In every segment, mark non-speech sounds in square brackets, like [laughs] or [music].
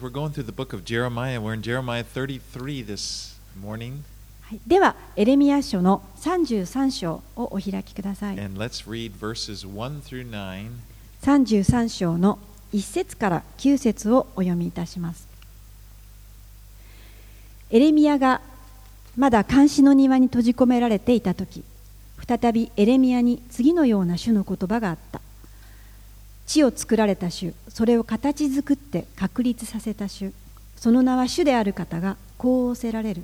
We're going to the book of Jeremiah. We're in Jeremiah 33 this morning. では、エレミア書の33章をお開きください。33章の1節から9節をお読みいたします。エレミアがまだ監視の庭に閉じ込められていたとき、再びエレミアに次のような種の言葉があった。地を作られた種、それを形作って確立させた種、その名は主である方がこう仰せられる。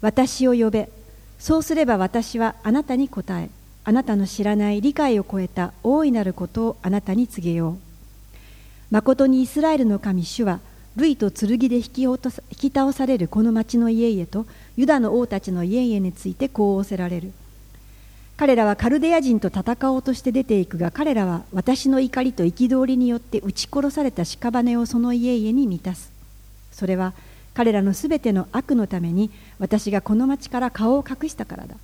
私を呼べ、そうすれば私はあなたに答え、あなたの知らない理解を超えた大いなることをあなたに告げよう。誠にイスラエルの神主は、類と剣で引き落とさ引き倒されるこの町の家々とユダの王たちの家々についてこう仰せられる。彼らはカルデア人と戦おうとして出ていくが彼らは私の怒りと憤りによって撃ち殺された屍をその家々に満たす。それは彼らのすべての悪のために私がこの町から顔を隠したからだ。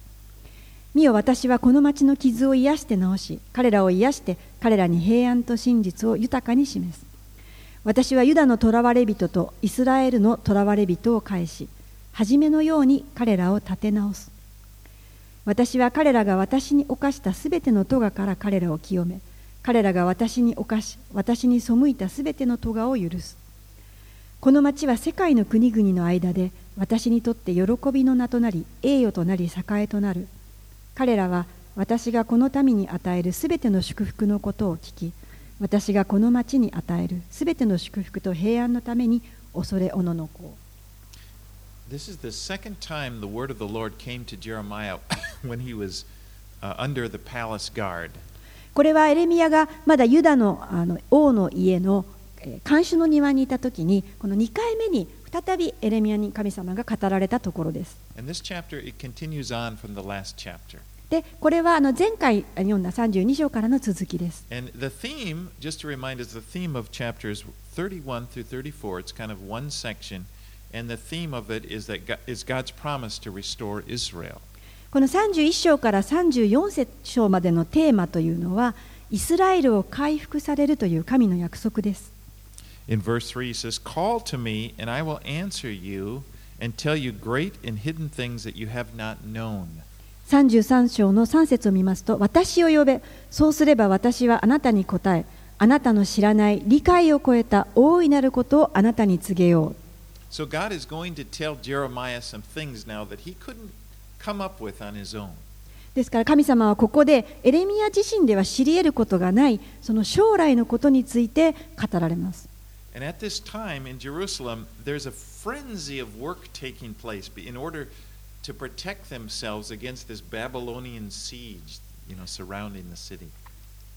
見よ私はこの町の傷を癒して治し彼らを癒して彼らに平安と真実を豊かに示す。私はユダの囚われ人とイスラエルの囚われ人を返し初めのように彼らを立て直す。私は彼らが私に犯したすべての咎から彼らを清め彼らが私に犯し私に背いたすべての咎を許す。この町は世界の国々の間で私にとって喜びの名となり栄誉となり栄えとなる。彼らは私がこの民に与えるすべての祝福のことを聞き私がこの町に与えるすべての祝福と平安のために恐れおののこう。This is the second time the word of the Lord came to Jeremiah [laughs] when he was uh, under the palace guard. これはエレミヤがまだユダのあの王の家のえー看守の庭にいた時にこの2回目に再びエレミヤに神様が語られたところです。 And this chapter, it continues on from the last chapter. でこれはあの前回読んだ32章からの続きです。 And the theme, just to remind us, the theme of chapters 31 through 34, it's kind of one section, この31章から34章までのテーマというのは、イスラエルを回復されるという神の約束です。Says, 33章の3節を見ますと、私を呼べ、そうすれば私はあなたに答え、あなたの知らない理解を超えた大いなることをあなたに告げよう。So God is going to tell Jeremiah some things now that he couldn't come up with on his own. ですから神様はここでエレミア自身では知り得ることがないその将来のことについて語られます And at this time in Jerusalem, there's a frenzy of work taking place in order to protect themselves against this Babylonian siege, you know, surrounding the city.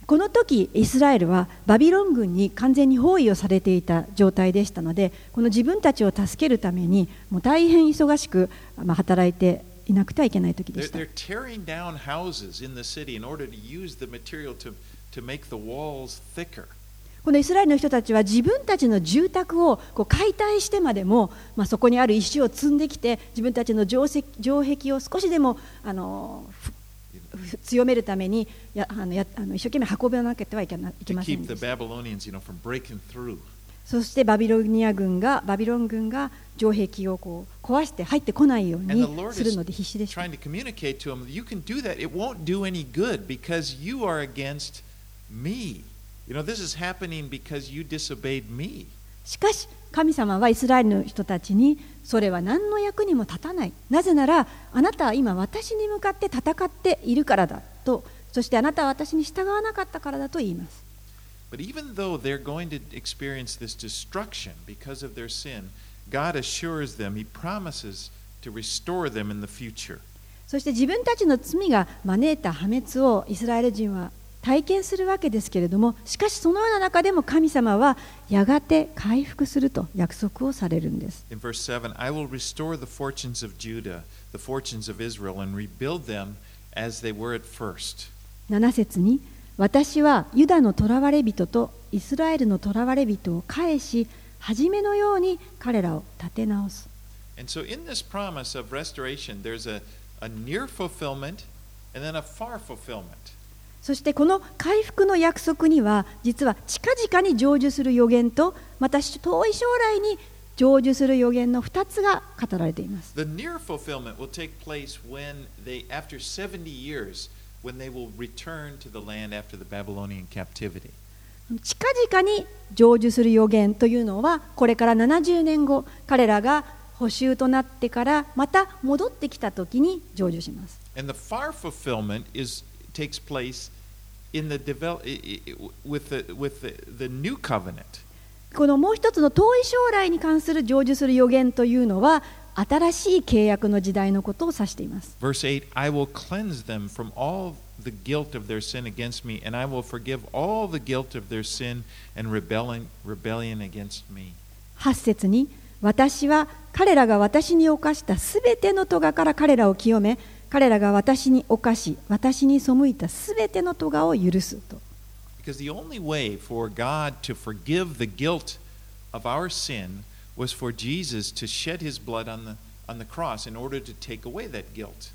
この時イスラエルはバビロン軍に完全に包囲をされていた状態でしたのでこの自分たちを助けるためにもう大変忙しくまあ働いていなくてはいけない時でした they're tearing down houses in the city in order to use the material to, to make the walls thicker. このイスラエルの人たちは自分たちの住宅をこう解体してまでも、まあ、そこにある石を積んできて自分たちの城壁を少しでもあの強めるためにやあのやあの一生懸命運ばなければいけないけませんでした.そしてバビロニア軍がバビロン軍が城壁をこう壊して入ってこないようにするので必死でした。trying to communicate to them, you can do that. It won't do any good because you are against me. You know, this is happening because you disobeyed me. しかし神様はイスラエルの人たちにそれは何の役にも立たないなぜならあなたは今私に向かって戦っているからだとそしてあなたは私に従わなかったからだと言います But even though they're going to experience this destruction because of their sin, God assures them, He promises to restore them in the future. そして自分たちの罪が招いた破滅をイスラエル人は体験するわけですけれどもしかしそのような中でも神様はやがて回復すると約束をされるんです In verse 7, I will restore the fortunes of Judah, the fortunes of Israel, and rebuild them as they were at first. 7節に私はユダの囚われ人とイスラエルの囚われ人を返し初めのように彼らを立て直す And so, in this promise of restoration, there's a, a near fulfillment and then a far fulfillment. そしてこの回復の約束には実は近々に成就する予言とまた遠い将来に成就する予言の2つが語られています。The near fulfillment will take place when they, after 70 years, when they will return to the land after the Babylonian captivity. 近々に成就する予言というのはこれから70年後彼らが補修となってからまた戻ってきた時に成就します。And the far fulfillment is takes place in the develop with the with the, the new covenant. このもう一つの遠い将来に関する成就する予言というのは新しい契約の時代のことを指しています。Verse 8 I will cleanse them from all the guilt of their sin against me, and I will forgive all the guilt of their sin and rebellion, rebellion against me. 8節に私は彼らが私に犯したすべての咎から彼らを清め彼らが私に犯し私に背いたすべての咎を許すと Because the only way for God to forgive the guilt of our sin was for Jesus to shed his blood on the, on the cross in order to take away that guilt.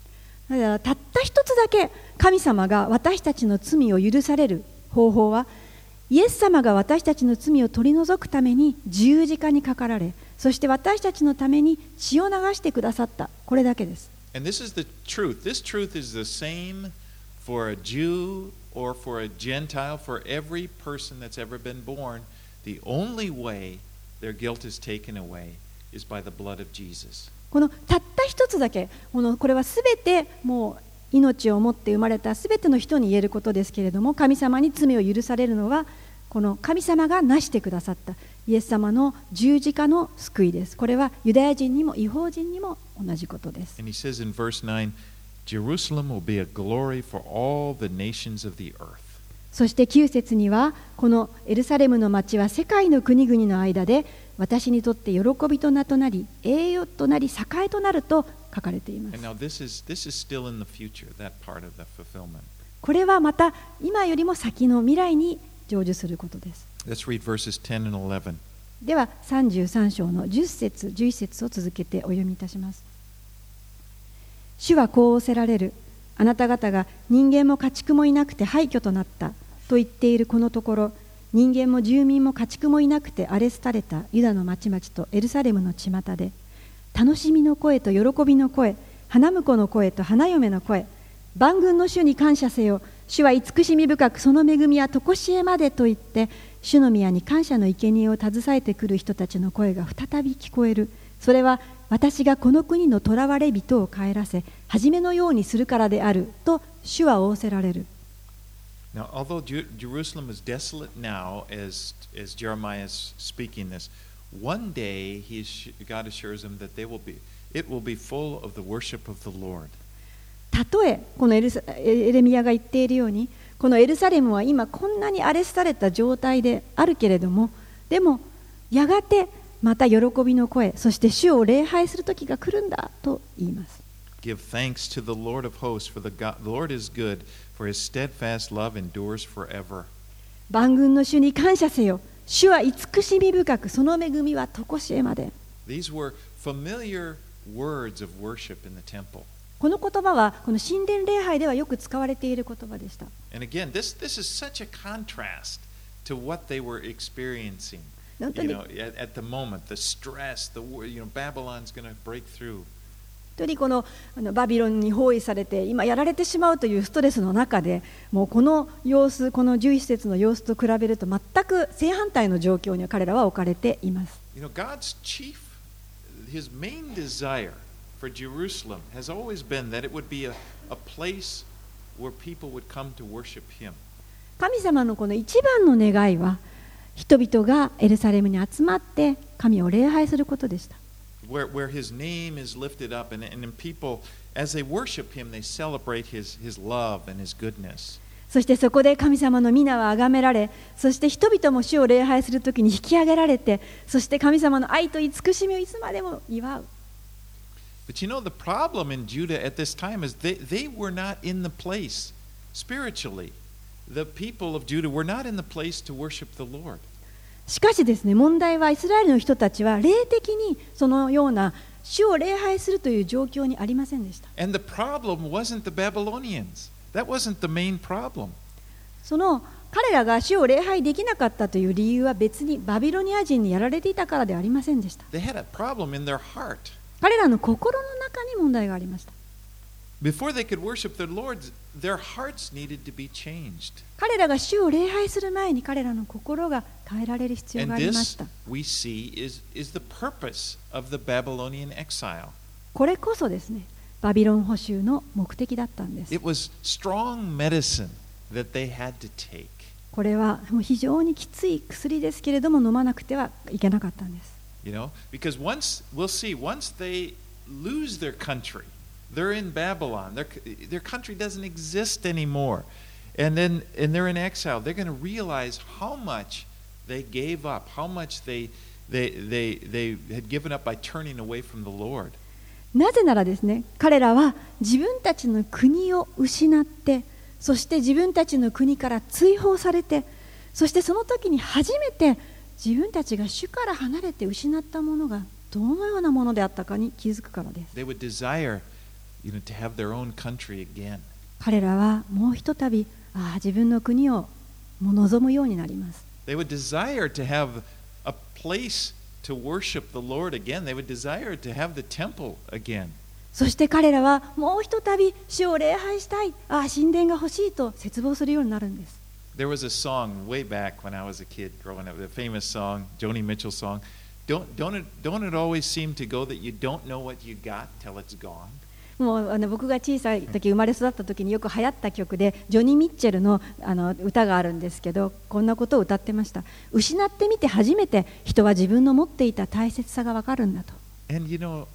だからたった一つだけ神様が私たちの罪を許される方法はイエス様が私たちの罪を取り除くために十字架にかかられそして私たちのために血を流してくださったこれだけです And this is the truth. This truth is the same for a Jew or for a Gentile, for every person that's ever been born. The only way their guilt is taken away is by the blood of Jesus. このたった一つだけこのこれはすべてもう命を持って生まれたすべての人に言えることですけれども神様に罪を許されるのはこの神様が成してくださった イエス様の十字架の救いです。これはユダヤ人にも違法人にも同じことです。そして9節にはこのエルサレムの町は世界の国々の間で私にとって喜びと名となり栄誉となり栄えとなると書かれています。これはまた今よりも先の未来に成就することです。では33章の10節11節を続けてお読みいたします。主はこう仰せられる。あなた方が人間も家畜もいなくて廃墟となったと言っているこのところ人間も住民も家畜もいなくて荒れ廃れたユダの町々とエルサレムの巷で楽しみの声と喜びの声花婿の声と花嫁の声万軍の主に感謝せよ。主は慈しみ深くその恵みは常しえまでと言って主の宮に感謝の生贄を携えてくる人たちの声が再び聞こえるそれは私がこの国の囚われ人を帰らせ初めのようにするからであると主は仰せられる Now, although Jerusalem is desolate now, as, as Jeremiah is speaking this, one day he is, God assures him that they will be, it will be full of the worship of the Lord. たとえこのエレミアが言っているようにこのエルサレムは今こんなに荒れ廃れた状態であるけれどもでもやがてまた喜びの声そして主を礼拝する時が来るんだと言います Give thanks to the Lord of hosts, for the, God, the Lord is good, for his steadfast love endures forever. 万軍の主に感謝せよ主は慈しみ深くその恵みは常しえまで These were familiar words of worship in the temple. この言葉は、この神殿礼拝ではよく使われている言葉でした。本当にこの,あのバビロンに包囲されて、今やられてしまうというストレスの中で、もうこの様子、この獣医施設の様子と比べると、全く正反対の状況に彼らは置かれています。神様のこの一番の願いは人々がエルサレムに集まって神を礼拝することでした。そしてそこで神様の皆は崇められ、そして人々も主を礼拝するときに引き上げられて、そして神様の愛と慈しみをいつまでも祝う。But you know, the problem in Judah at this time is they, they were not in the place spiritually. The people of Judah were not in the place to worship the Lord. しかしですね問題はイスラエルの人たちは霊的にそのような主を礼拝するという状況にありませんでした And the problem wasn't the Babylonians. That wasn't the main problem. その彼らが主を礼拝できなかったという理由は別にバビロニア人にやられていたからではありませんでした。 They had a problem in their heart. 彼らの心の中に問題がありました。彼らが主を礼拝する前に彼らの心が変えられる必要がありました。これこそですね、バビロン捕囚の目的だったんです。これはもう非常にきつい薬ですけれども飲まなくてはいけなかったんです。You know, because once we'll see, once they lose their country, they're in Babylon. Their, their country doesn't exist anymore. And then and they're in exile. They're going to realize how much they gave up, how much they they they they had given up by turning away from the Lord. なぜならですね、彼らは自分たちの国を失って、そして自分たちの国から追放されて、そしてその時に初めて 自分たちが主から離れて失ったものがどのようなものであったかに気づくからです。彼らはもうひとたびああ自分の国を望むようになります。そして彼らはもうひとたび主を礼拝したい、ああ神殿が欲しいと絶望するようになるんです。There was a song way back when I was a kid growing up, the famous song, Joni Mitchell song. Don't, don't, it, don't it always seem to go that you don't know what you got till it's gone? もうあの僕が小さい時生まれ育った時によく流行った曲でジョニー・ミッチェルのあの歌があるんですけどこんなことを歌ってました失ってみて初めて人は自分の持っていた大切さが分かるんだと And you know,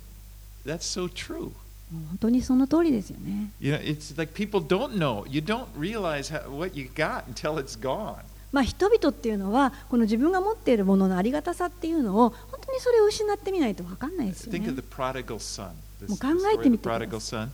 that's so true. 本当にその通りですよね You know, it's like people don't know. You don't realize how, what you got until it's gone. まあ人々っていうのはこの自分が持っているもののありがたさっていうのを本当にそれを失ってみないと分かんないですよ Think ね of the prodigal son. もう考えてみてください.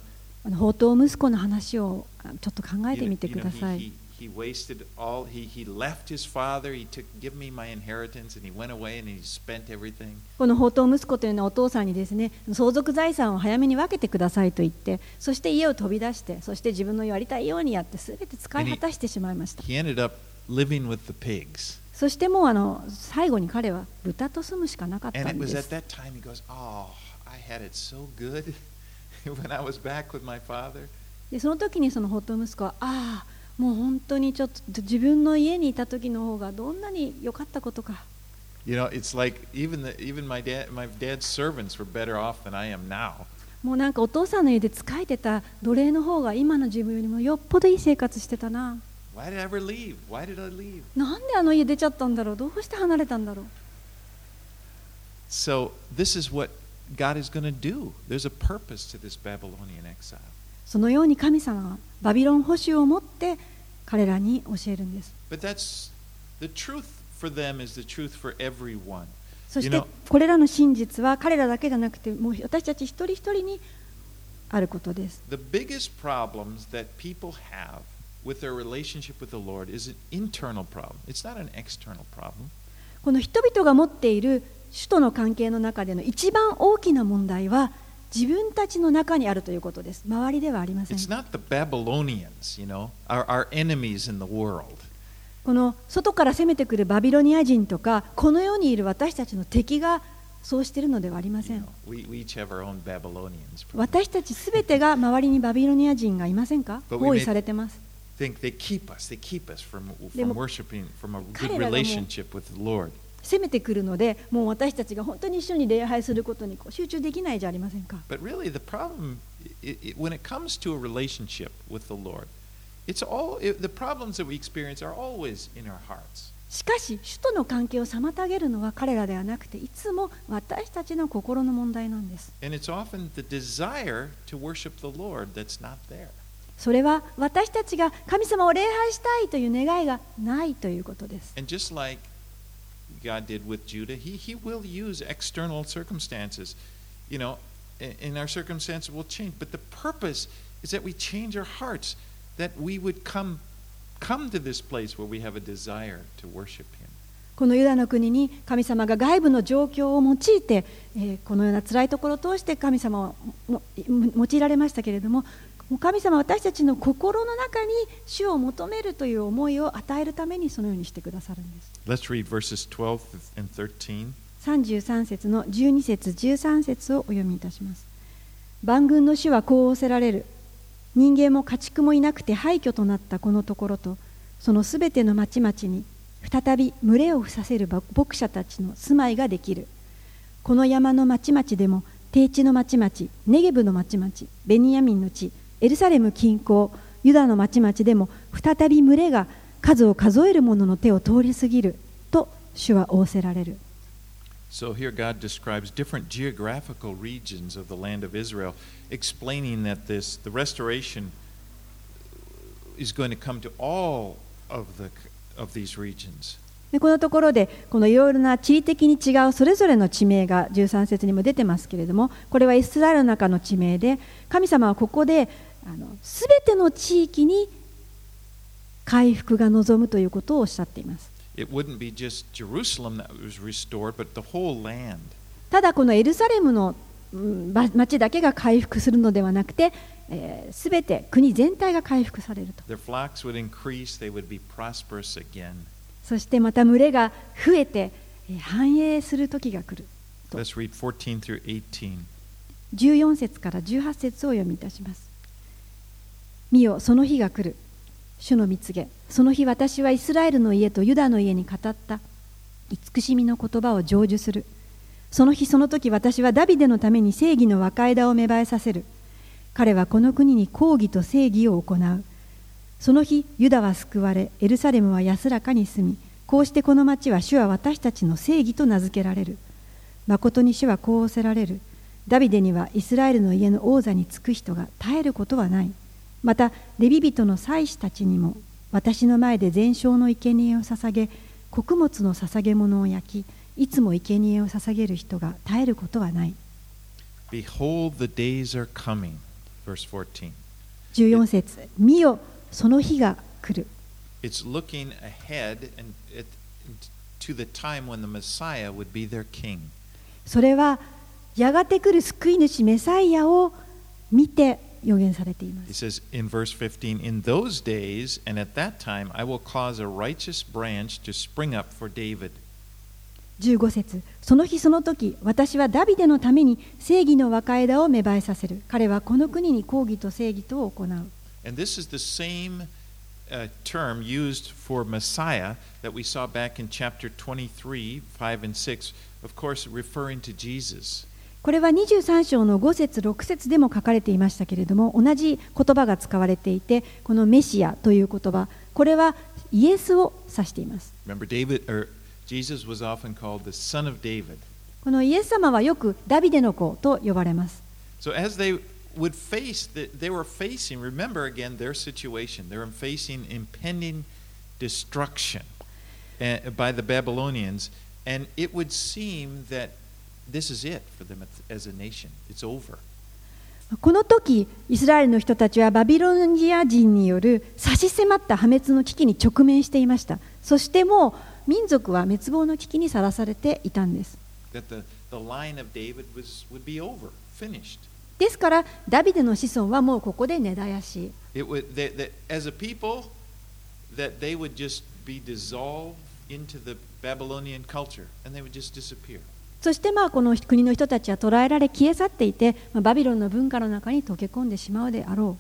あの放蕩息子の話をあちょっと考えて You み know, て you く know, ださい he, he wasted all, he, he left his father, he took, give me my inheritance, and he went away and he spent everything. この放蕩息子というのはお父さんにですね相続財産を早めに分けてくださいと言ってそして家を飛び出してそして自分のやりたいようにやって全て使い果たしてしまいました He ended up living with the pigs. そしてもうあの最後に彼は豚と住むしかなかった And it んで was at す that time he goes, Oh, I had it so good when I was back with my father. でその時にその放蕩息子はああもう本当にちょっと自分の家にいた時の方がどんなに良かったことか You know, it's like even the, even my dad my dad's servants were better off than I am now. もうなんかお父さんの家で仕えてた奴隷の方が今の自分よりもよっぽどいい生活してたな Why did I ever leave? Why did I leave? なんであの家出ちゃったんだろうどうして離れたんだろう So this is what God is going to do. There's a purpose to this Babylonian exile. そのように神様はバビロン保守を持って彼らに教えるんです But that's the truth for them is the truth for everyone. そしてこれらの真実は彼らだけじゃなくてもう私たち一人一人にあることです The biggest problems that people have with their relationship with the Lord is an internal problem. It's not an external problem. この人々が持っている首都の関係の中での一番大きな問題は自分たちの中にあるということです。周りではありません。この外から攻めてくるバビロニア人とか、この世にいる私たちの敵がそうしているのではありません。私たちすべてが周りにバビロニア人がいませんか？包囲されてます。攻めてくるのでもう私たちが本当に一緒に礼拝することにこう集中できないじゃありませんか But really, the problem, when it comes to a relationship with the Lord, it's all the problems that we experience are always in our hearts. しかし首都の関係を妨げるのは彼らではなくていつも私たちの心の問題なんです And it's often the desire to worship the Lord that's not there. それは私たちが神様を礼拝したいという願いがないということです And just like God did with Judah, He, he will use external circumstances. You know, and, our circumstances will change. But the purpose is that we change our hearts, that we would come, come to this place where we have a desire to worship Him. このユダの国に神様が外部の状況を用いて、えーこのような辛いところを通して神様を用いられましたけれどももう神様は私たちの心の中に主を求めるという思いを与えるためにそのようにしてくださるんです。Let's read verses 12 and 13. 33節の12節13節をお読みいたします万軍の主はこう仰せられる人間も家畜もいなくて廃墟となったこのところとそのすべての町々に再び群れを伏させる牧者たちの住まいができるこの山の町々でも低地の町々ネゲブの町々ベニヤミンの地エルサレム近郊ユダの町々でも再び群れが数を数える者の手を通り過ぎると主は仰せられる So here God describes different geographical regions of the land of Israel, explaining that this the restoration is going to come to all of the of these regions. でこのところでこのいろいろな地理的に違うそれぞれの地名が13節にも出てますけれどもこれはイスラエルの中の地名で神様はここであの全ての地域に回復が望むということをおっしゃっています。It wouldn't be just Jerusalem that was restored, but the whole land. ただこのエルサレムの町だけが回復するのではなくて、えー、全て国全体が回復されるとそしてまた群れが増えて、えー繁栄する時が来る Let's read 14 through 18. 14節から18節を読みいたします。見よ、その日が来る。主の蜜げ、その日私はイスラエルの家とユダの家に語った慈しみの言葉を成就する。その日その時私はダビデのために正義の若枝を芽生えさせる。彼はこの国に公義と正義を行う。その日ユダは救われ、エルサレムは安らかに住み、こうしてこの町は主は私たちの正義と名付けられる。誠に主はこう仰せられる。ダビデにはイスラエルの家の王座につく人が絶えることはない。また、レビ人の祭司たちにも、私の前で全焼の生贄を捧げ、穀物の捧げ物を焼き、いつも生贄を捧げる人が絶えることはない。Behold, the days are coming. Verse 14. 14節見よ、その日が来る。It's looking ahead and it, to the time when the Messiah would be their king. それは、やがて来る救い主メサイアを見て予言されています。says in verse 15, In those days and at that time I will cause a righteous branch to spring up for David. 15節その日その時私はダビデのために正義の若枝を芽生えさせる彼はこの国に公義と正義とを行う And this is the same uh, term used for Messiah that we saw back in chapter 23, 5 and 6, of course, referring to Jesus. これは23章の5節6節でも書かれていましたけれども同じ言葉が使われていてこのメシアという言葉これはイエスを指しています Remember, David or Jesus was often called the son of David. このイエス様はよくダビデの子と呼ばれます So as they would face, the, they were facing, remember again their situation. They were facing impending destruction uh, by the Babylonians, and it would seem that this is it for them as a nation. It's over. この時イスラエルの人たちはバビロニア人による差し迫った破滅の危機に直面していましたそしてもう民族は滅亡の危機にさらされていたんです That the, the line of David was, would be over, finished. ですから、ダビデの子孫はもうここで根絶やし。そしてまあこの国の人たちは捕らえられ消え去っていて、まあ、バビロンの文化の中に溶け込んでしまうであろ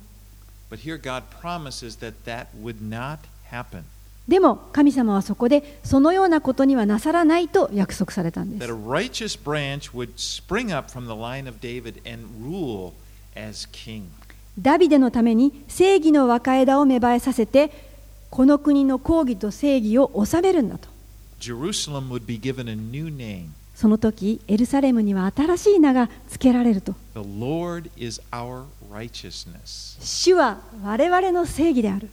う。でも神様はそこでそのようなことにはなさらないと約束されたんです。ダビデのために正義の若枝を芽生えさせて、この国の抗議と正義を治めるんだと。その時、エルサレムには新しい名が付けられると。主は我々の正義である。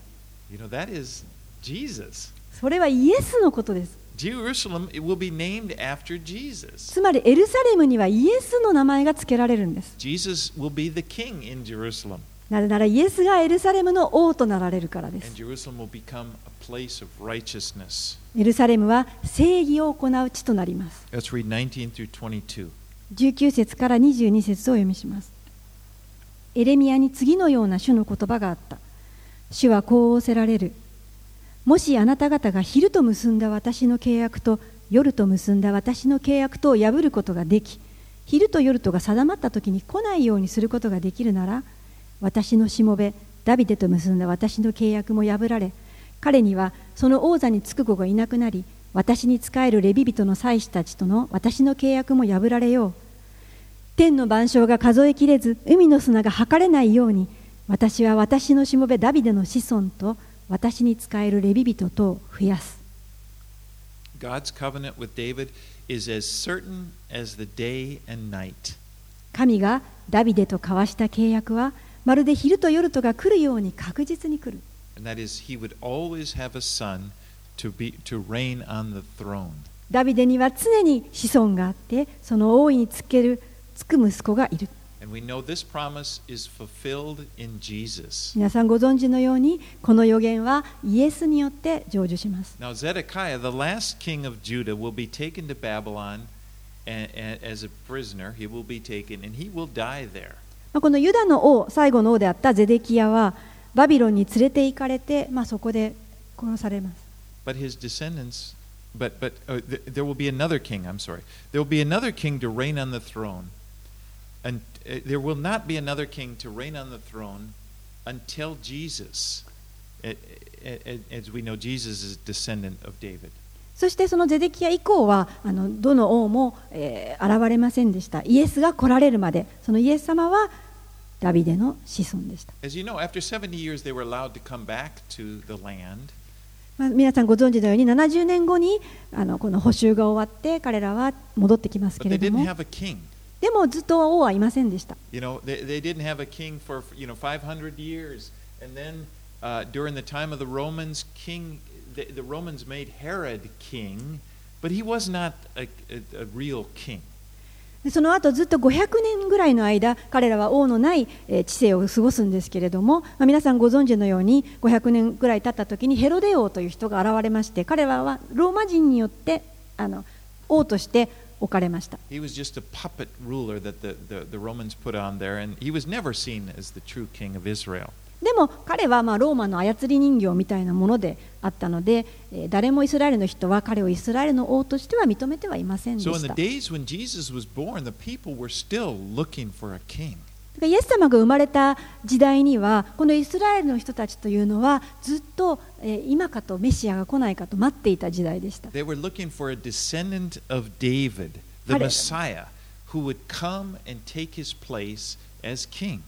Jesus. それはイエスのことです Jerusalem will be named after Jesus. つまりエルサレムにはイエスの名前が付けられるんです Jesus will be the king in Jerusalem, なぜならイエスがエルサレムの王となられるからで and す Jerusalem will become a place of righteousness. エルサレムは正義を行う地となります Let's read 19 through 22. 19節から22節をお読みしますエレミアに次のような主の言葉があった。主はこう仰せられる。もしあなた方が昼と結んだ私の契約と夜と結んだ私の契約とを破ることができ、昼と夜とが定まった時に来ないようにすることができるなら、私のしもべ、ダビデと結んだ私の契約も破られ、彼にはその王座につく子がいなくなり、私に仕えるレビ人の祭司たちとの私の契約も破られよう。天の万象が数えきれず、海の砂が測れないように、私は私のしもべダビデの子孫と私に仕えるレビ人とを増やす。God's covenant with David is as certain as the day and night. 神がダビデと交わした契約は、まるで昼と夜とが来るように確実に来る。And that is, he would always have a son to, be, to reign on the throne. ダビデには常に子孫があって、その王位につける、つく息子がいる。We know this promise is fulfilled in Jesus. 皆さんご存知のように、この予言はイエスによって成就します。Now, Zedekiah, the last king of Judah, will be taken to Babylon and, and, as a prisoner. He will be taken and he will die there. まあこのユダの王、最後の王であったゼデキヤは、バビロンに連れて行かれて、まあ、そこで殺されます。But his descendants, but, but uh, th- there will be another king, I'm sorry. There will be another king to reign on the throne. And uh, there will not be another king to reign on the throne until Jesus. As we know, Jesus is a descendant of David. そしてそのゼデキヤ以降はあのどの王も、えー現れませんでした。イエスが来られるまで、そのイエス様はダビデの子孫でした。As you know, after 70 years, they were allowed to come back to the land. まあ、皆さんご存知のように70年後にあのこの補修が終わって彼らは戻ってきます But け they れど didn't も have a king. でもずっと王はいませんでした。その後ずっと500年ぐらいの間、彼らは王のない知性を過ごすんですけれども、まあ、皆さんご存知のように、500年ぐらい経った時にヘロデ王という人が現れまして、彼らはローマ人によってあの王として、置かれました。でも彼はまあローマの操り人形みたいなものであったので、誰もイスラエルの人は彼をイスラエルの王としては認めてはいません。イエス様が生まれた時代にはこのイスラエルの人たちというのはずっと、えー今かとメシアが来ないかと待っていた時代でした They were looking for a descendant of David, the Messiah, who would come and take his place as king.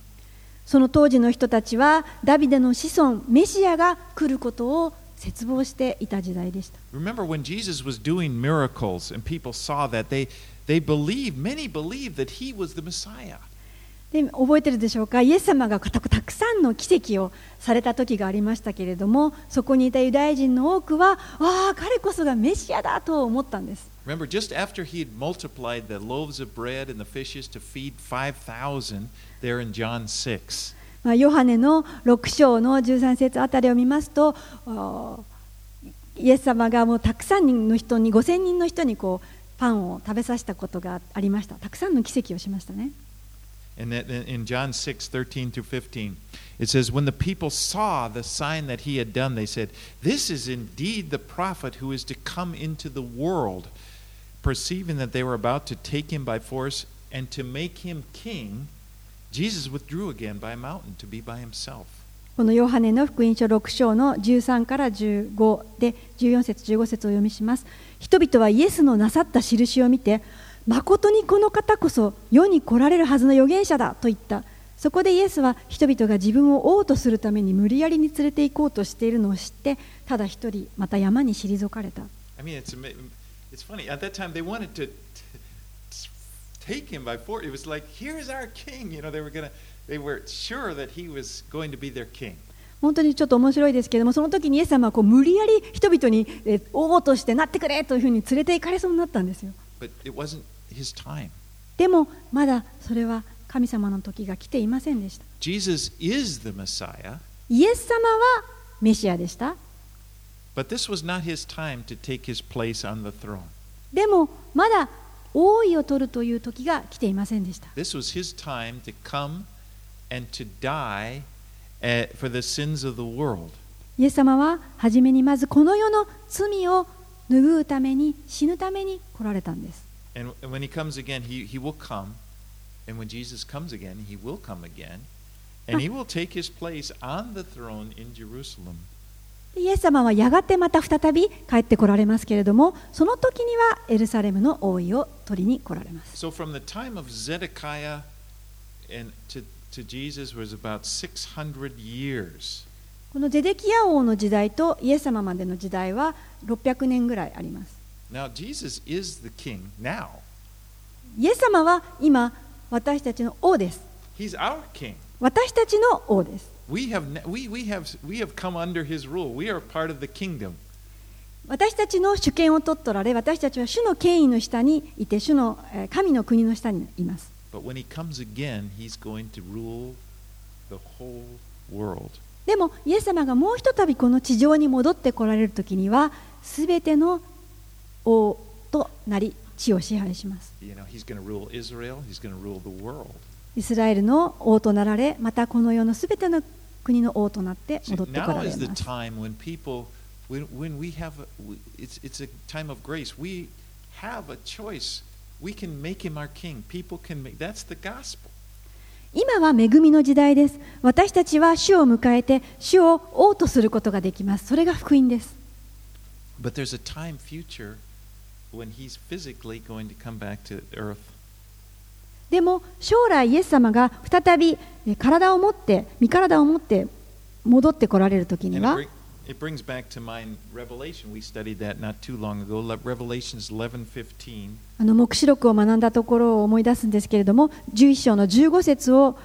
その当時の人たちはダビデの子孫メシアが来ることを絶望していた時代でした Remember when Jesus was doing miracles and people saw that, they, they believed, many believed that he was the Messiah. で覚えてるでしょうか？イエス様がたたくさんの奇跡をされた時がありましたけれどもそこにいたユダヤ人の多くはああ彼こそがメシアだと思ったんです。Remember, just after he had multiplied the loaves of bread and the fishes to feed 5,000 there in John 6, まあ、ヨハネの6章の13節あたりを見ますとイエス様がもうたくさんの人に5000人の人にこうパンを食べさせたことがありました。たくさんの奇跡をしましたね And that- in John 6, 13 through 15, it says, When the people saw the sign that he had done, they said, This is indeed the prophet who is to come into the world. Perceiving that they were about to take him by force and to make him king, Jesus withdrew again by a mountain to be by himself. このヨハネの福音書6章の13から15で14節15節をお読みします人々はイエスのなさった印を見て 誠にこの方こそ世に来られるはずの預言者だと言ったそこでイエスは人々が自分を王とするために無理やりに連れて行こうとしているのを知ってただ一人また山に退かれた I mean, it's, it's funny. At that time, they wanted to, take him by force. It was like, Here's our king. You know, they were to, they were sure that he was going to be their king. 本当にちょっと面白いですけれどもその時にイエス様はこう無理やり人々にえー王としてなってくれというふうに連れて行かれそうになったんですよ But it wasn't. でもまだそれは神様の時が来ていませんでした。イエス様はメシアでした。でもまだ王位を取るという時が来ていませんでした。イエス様は初めにまずこの世の罪を拭うために死ぬために来られたんです。And when he comes again, he, he will come. And when Jesus comes again, he will come again. And he will take his place on the throne in Jerusalem. イエス様はやがてまた再び帰ってこられますけれども、その時にはエルサレムの王位を取りに来られます。So from the time of Zedekiah and to, to Jesus was about 600 years. このゼデキヤ王の時代とイエス様までの時代は600年ぐらいあります。イエス様は今私たちの王です。私たちの王です。私たちの主権を取っておられ、私たちは主の権威の下にいて、主の神の国の下にいます。でも、イエス様がもうひとたびこの地上に戻ってこられるときには、すべての王となり、地を支配します。イスラエルの王となられ、またこの世のすべての国の王となって戻ってこられます。when people, when, when we have, a, it's, it's a time of grace. We have a choice. We can make him our king. People can make, that's the gospel. 今は恵みの時代です。私たちは主を迎えて、主を王とすることができます。それが福音です。But there's a time future when he's physically going to come back to earth. でも将来イエス様が再びえ体を持って身体を持って戻ってこられる時には it brings back to mind Revelation. We studied that not too long ago. Revelations 11:15. あの黙示録を学んだところを思い出すんですけれども11章の15節を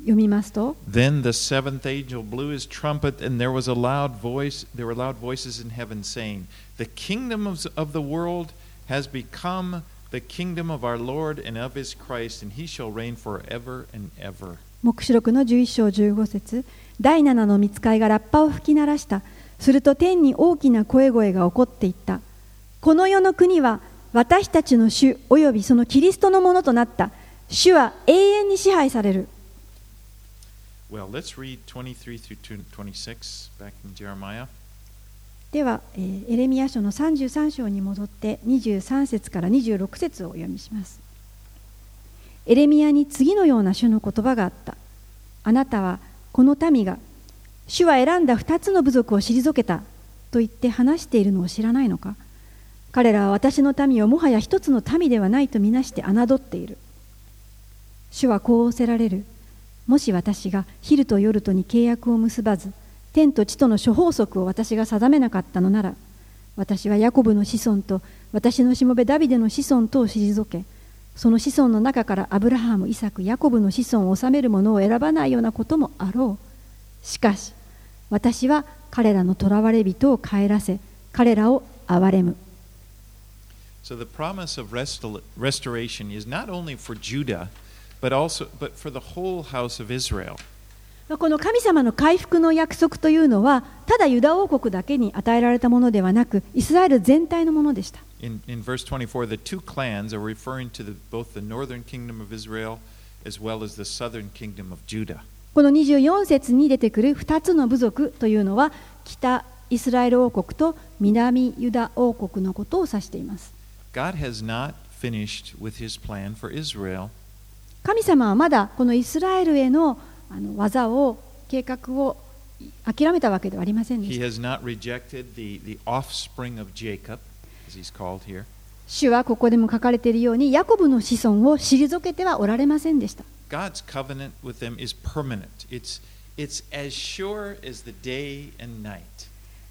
読みますと Then the seventh angel blew his trumpet, and there was a loud voice. There were loud voices in heaven saying, "The kingdom of, the world has become the kingdom of our Lord and of his Christ, and he shall reign forever and ever." 黙示録の11章15節第七の御使いがラッパを吹き鳴らしたすると天に大きな声声が起こっていったこの世の国は私たちの主およびそのキリストのものとなった主は永遠に支配される Well, let's read 23 through 26 back in Jeremiah. では、えーエレミヤ書の33章に戻って23節から26節をお読みします。エレミヤに次のような主の言葉があった。あなたはこの民が主は選んだ2つの部族を退けたと言って話しているのを知らないのか。彼らは私の民をもはや一つの民ではないとみなして侮っている。主はこう仰せられる。もし私が昼と夜とに契約を結ばず天と地との諸法則を私が定めなかったのなら私はヤコブの子孫と私のしもべダビデの子孫とを退けその子孫の中からアブラハム、イサク、ヤコブの子孫を治める者を選ばないようなこともあろう。しかし私は彼らの囚われ人を帰らせ彼らを憐れむ。So the promise of restoration is not only for Judah, but also but for the whole house of Israel. この神様の回復の約束というのはただユダ王国だけに与えられたものではなくイスラエル全体のものでした In, in verse 24, the two clans are referring to the, both the northern kingdom of Israel as well as the southern kingdom of Judah. この24節に出てくる2つの部族というのは北イスラエル王国と南ユダ王国のことを指しています God has not finished with his plan for Israel. 神様はまだこのイスラエルへの,あの技を計画を諦めたわけではありませんでした。主はここでも書かれているように、ヤコブの子孫を退けてはおられませんでした。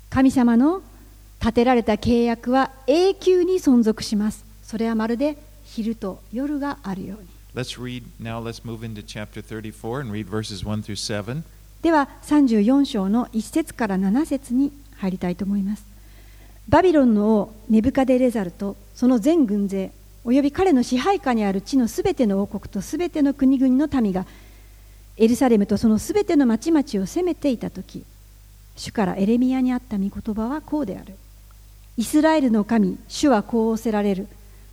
神様の立てられた契約は永久に存続します。それはまるで昼と夜があるように。Let's read now, let's move into chapter 34 and read verses 1 through 7. では34章の1節から7節に入りたいと思います。バビロンの王ネブカデレザルとその全軍勢および彼の支配下にある地のすべての王国とすべての国々の民がエルサレムとそのすべての町々を攻めていた時主からエレミヤにあった御言葉はこうである。イスラエルの神主はこう仰せられる。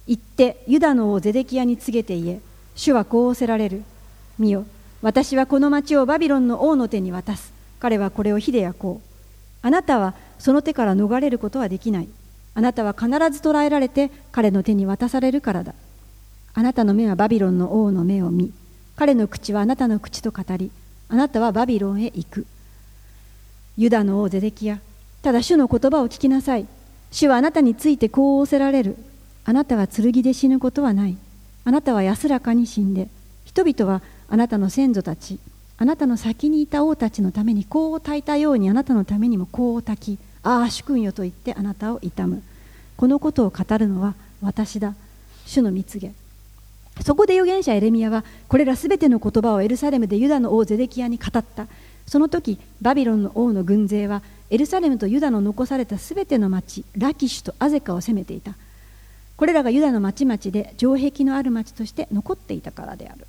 言ってユダの王ゼデキヤに告げて言え。主はこう仰せられる見よ私はこの町をバビロンの王の手に渡す。彼はこれを火で焼こう。あなたはその手から逃れることはできない。あなたは必ず捕らえられて彼の手に渡されるからだ。あなたの目はバビロンの王の目を見、彼の口はあなたの口と語り、あなたはバビロンへ行く。ユダの王ゼデキヤ、ただ主の言葉を聞きなさい。主はあなたについてこう仰せられる。あなたは剣で死ぬことはない。あなたは安らかに死んで、人々はあなたの先祖たち、あなたの先にいた王たちのために香を焚いたようにあなたのためにも香を焚き、ああ、主君よと言ってあなたを悼む。このことを語るのは私だ。主の蜜げ。そこで預言者エレミヤはこれらすべての言葉をエルサレムでユダの王ゼデキヤに語った。その時バビロンの王の軍勢はエルサレムとユダの残されたすべての町ラキシュとアゼカを攻めていた。これらがユダの町々で城壁のある町として残っていたからである。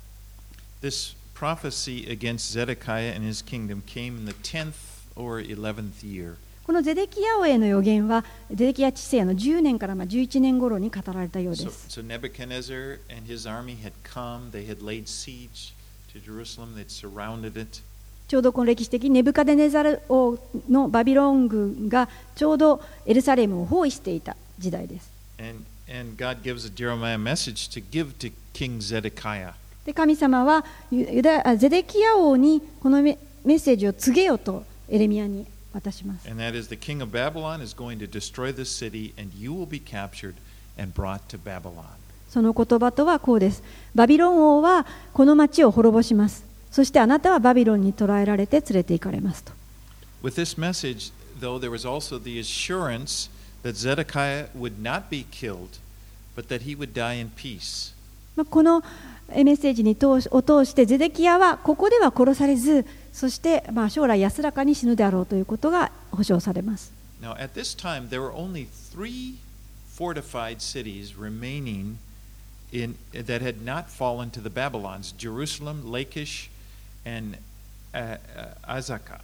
This prophecy against Zedekiah and his kingdom came in the 10th or 11th year. このゼデキヤ王への予言はゼデキヤ治世の10年からまあ11年頃に語られたようで So, す。so Nebuchadnezzar and his army had come, they had laid siege to Jerusalem, they'd surrounded it. ちょうどこの歴史的にネブカデネザル王のバビロン軍がちょうどエルサレムを包囲していた時代です。And, and God gives Jeremiah a message to give to King Zedekiah. で神様はユユダあゼデキヤ王にこのメメッセージを告げよとエレミヤに渡します。And that is the king of Babylon is going to destroy this city, and you will be captured and brought to Babylon. その言葉とはこうです。バビロン王はこの町を滅ぼします。そしてあなたはバビロンに捕らえられて連れて行かれますと。With this message, though, there was also the assurance that Zedekiah would not be killed, but that he would die in peace. まあこのえメッセージに通しを通してゼデキヤはここでは殺されずそしてまあ将来安らかに死ぬであろうということが保証されます。 Now, at this time, there were only three fortified cities remaining in, that had not fallen to the Babylons Jerusalem, Lachish, and uh, uh, Azekah.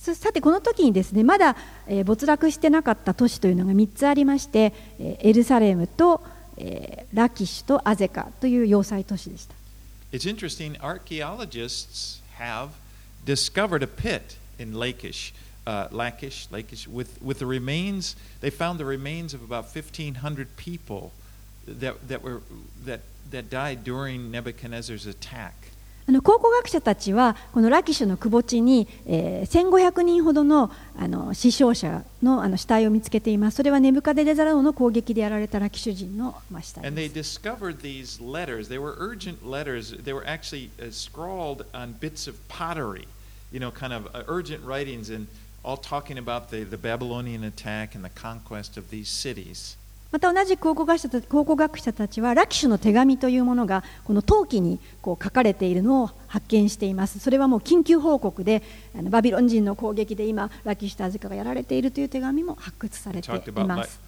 さてこの時にですねまだ、えー没落してなかった都市というのが3つありまして、えーエルサレムと、えーラキシュとアゼカという要塞都市でした。It's interesting, archaeologists have discovered a pit in Lachish, uh, Lachish, Lachish with, with the remains, they found the remains of about 1,500 people that, that, were, that, that died during Nebuchadnezzar's attack. あの考古学者たちはこのラキシュの窪地に、えー1500人ほどのあの死傷者のあの死体を見つけています。それはネブカデネザラ王の攻撃でやられたラキシュ人の、まあ、死体 And で they す。discovered these letters. They were urgent letters. They were actually uh, scrawled on bits of pottery, you know, kind of uh, urgent writings, and all talking about the, the Babylonian attack and the conquest of these cities. また同じ考古学者たち,はラキシュの手紙というものがこの陶器にこう書かれているのを発見していますそれはもう緊急報告であのバビロン人の攻撃で今ラキシュとアゼカがやられているという手紙も発掘されています。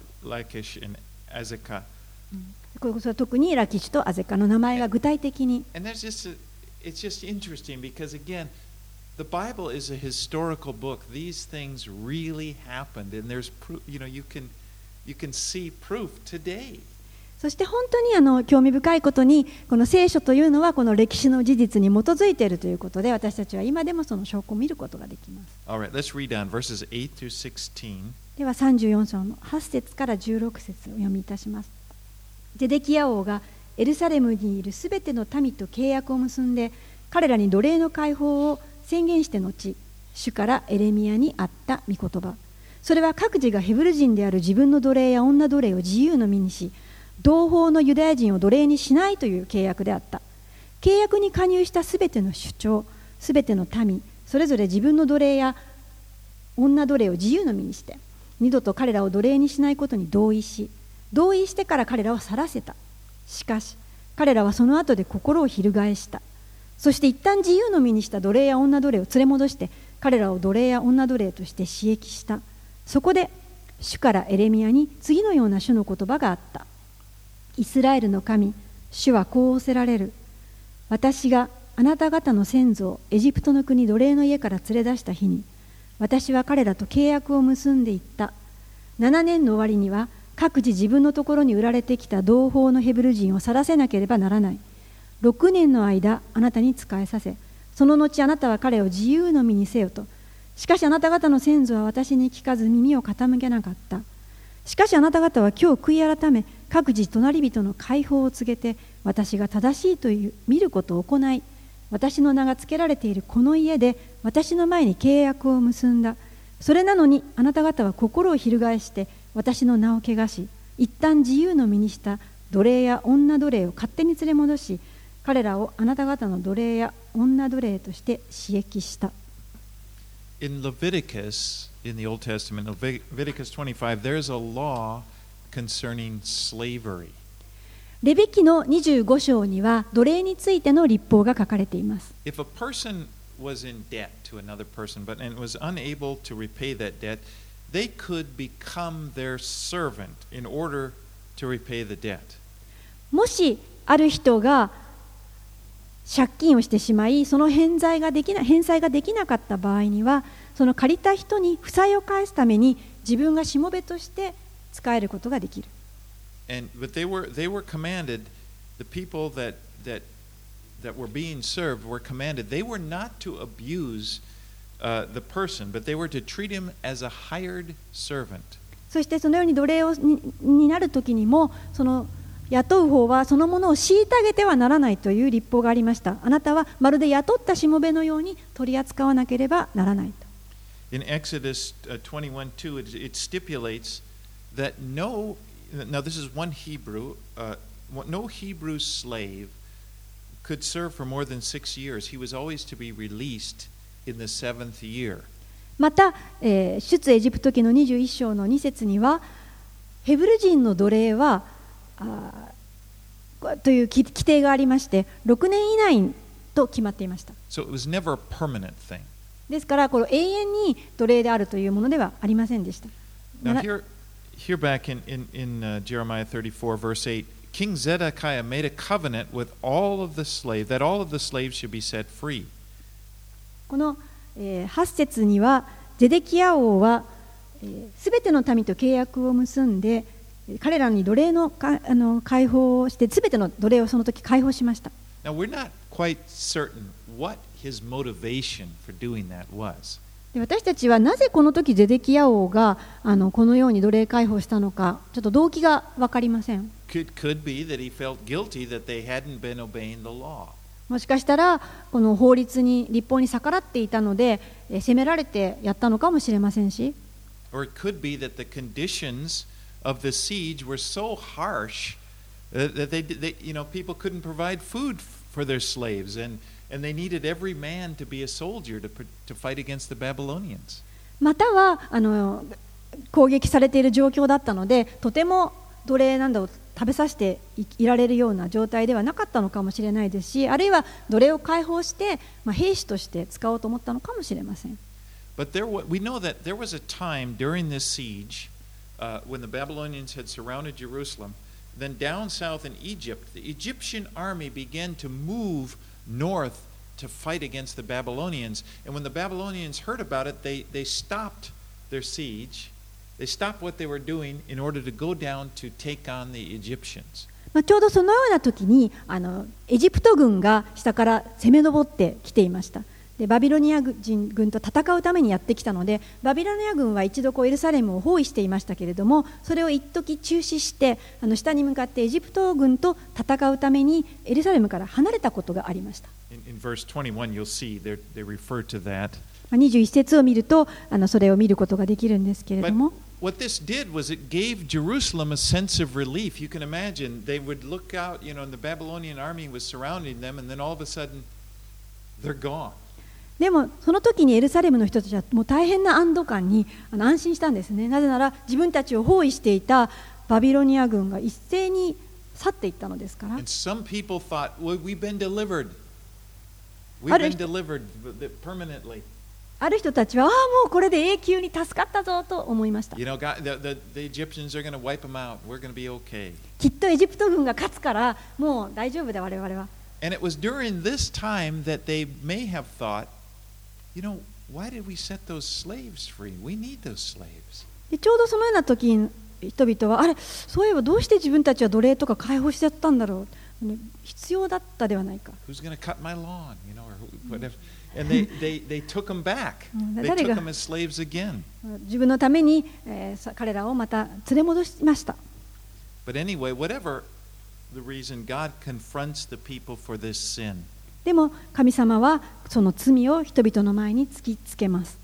これこそ特にラキシュとアゼカの名前が具体的に。And, and It's just interesting because, again, the Bible is a historical book. These things really happened, and there's, you know, you can. You can see proof today. そして本当にあの興味深いことにこの聖書というのはこの歴史の事実に基づいているということで私たちは今でもその証拠を見ることができます All right, let's read on verses 8 through 16. では34章の8節から16節を読みいたしますゼデキヤ王がエルサレムにいるすべての民と契約を結んで彼らに奴隷の解放を宣言して後主からエレミヤにあった御言葉それは各自がヘブル人である自分の奴隷や女奴隷を自由の身にし同胞のユダヤ人を奴隷にしないという契約であった。契約に加入したすべての主張すべての民それぞれ自分の奴隷や女奴隷を自由の身にして二度と彼らを奴隷にしないことに同意し同意してから彼らを去らせた。しかし彼らはその後で心を翻した。そして一旦自由の身にした奴隷や女奴隷を連れ戻して彼らを奴隷や女奴隷として刺激した。そこで主からエレミヤに次のような主の言葉があった。イスラエルの神主はこう仰せられる。私があなた方の先祖をエジプトの国奴隷の家から連れ出した日に私は彼らと契約を結んでいった。7年の終わりには各自自分のところに売られてきた同胞のヘブル人を去らせなければならない。6年の間あなたに仕えさせその後あなたは彼を自由の身にせよと。しかしあなた方の先祖は私に聞かず耳を傾けなかった。しかしあなた方は今日悔い改め各自隣人の解放を告げて私が正しいという見ることを行い私の名が付けられているこの家で私の前に契約を結んだ。それなのにあなた方は心を翻して私の名を汚し一旦自由の身にした奴隷や女奴隷を勝手に連れ戻し彼らをあなた方の奴隷や女奴隷として刺激した。In Leviticus, in the Old Testament, Levit- Leviticus 25, there's a law concerning slavery. レビ記の25章には奴隷についての立法が書かれています If a person was in debt to another person but and was unable to repay that debt, they could become their servant in order to repay the debt. もしある人が 借金をしてしまいその返済ができな返済ができなかった場合にはその借りた人に負債を返すために自分がしもべとして使えることができる And but they were they were commanded, the people that that that were being served were commanded. They were not to abuse uh, the person, but they were to treat him as a hired servant. そしてそのように奴隷をにになる時にもその雇う方はそのものを虐げてはならないという立法がありましたあなたはまるで雇ったしもべのように取り扱わなければならないと In Exodus uh, 21 2, it, it stipulates that no, now this is one Hebrew, uh, no Hebrew slave could serve for more than six years. He was always to be released in the seventh year. また、えー出エジプト記の21章の2節にはヘブル人の奴隷はあーという規規定がありまして6年以内と決まっていました So it was never a permanent thing. ですからこの永遠に奴隷であるというものではありませんでした Now, な here, here back in, in, in uh, Jeremiah 34, verse 8, King Zedekiah made a covenant with all of the slaves, that all of the slaves should be set free. この、えー8節にはゼデキヤ王はすべ、全ての民と契約を結んでえー彼らに奴隷の,解放をして、すべての奴隷をその時解放しました。私たちはなぜこの時ゼデキヤ王があのこのように奴隷解放したのかちょっと動機が分かりません。もしかしたらこの法律に立法に逆らっていたので責められてやったのかもしれませんし。of the siege were so harsh uh, that they, they, you know, people couldn't provide food for their slaves, and, and they needed every man to be a soldier to, pr- to fight against the Babylonians. またはあの攻撃されている状況だったのでとても奴隷なんだを食べさせていいられるような状態ではなかったのかもしれないですしあるいは奴隷を解放して、まあ、兵士として使おうと思ったのかもしれません But there, wa- we know that there was a time during this siege uh, when the Babylonians had surrounded Jerusalem. Then down south in Egypt, the Egyptian army began to move north to fight against the Babylonians. And when the Babylonians heard about it, they, they stopped their siege. They stopped what they were doing in order to go down to take on the Egyptians. まあ、ちょうどそのような時にあのエジプト軍が下から攻め上ってきていました でバビロニア人軍と戦うためにやってきたのでバビロニア軍は一度こうエルサレムを包囲していましたけれどもそれを一時中止してあの下に向かってエジプト軍と戦うためにエルサレムから離れたことがありました。In, in verse 21, you'll see they're- they refer to that. まあ21節を見るとあのそれを見ることができるんですけれども what this did was it gave Jerusalem a sense of relief. You can imagine they would look out, you know, and the Babylonian army was surrounding them, and then all of a sudden, they're gone. でもその時にエルサレムの人たちはもう大変な安堵感に安心したんですね。なぜなら自分たちを包囲していたバビロニア軍が一斉に去っていったのですから、ある,人たちはああもうこれで永久に助かったぞと思いました、きっとエジプト軍が勝つからもう大丈夫で我々は。And you know, why did we set those slaves free? We need those slaves. でちょうどそのような時に人々はあれそういえばどうして自分たちは奴隷とか解放しちゃったんだろう必要だったではないか。Who's going to cut my lawn? You know, or whatever. And they, they, they took them back. Mm, They 誰 took が- them as slaves again. 自分のために、えーさ彼らをまた連れ戻しました。But anyway, whatever the reason, God confronts the people for this sin. でも神様はその罪を人々の前に突きつけます。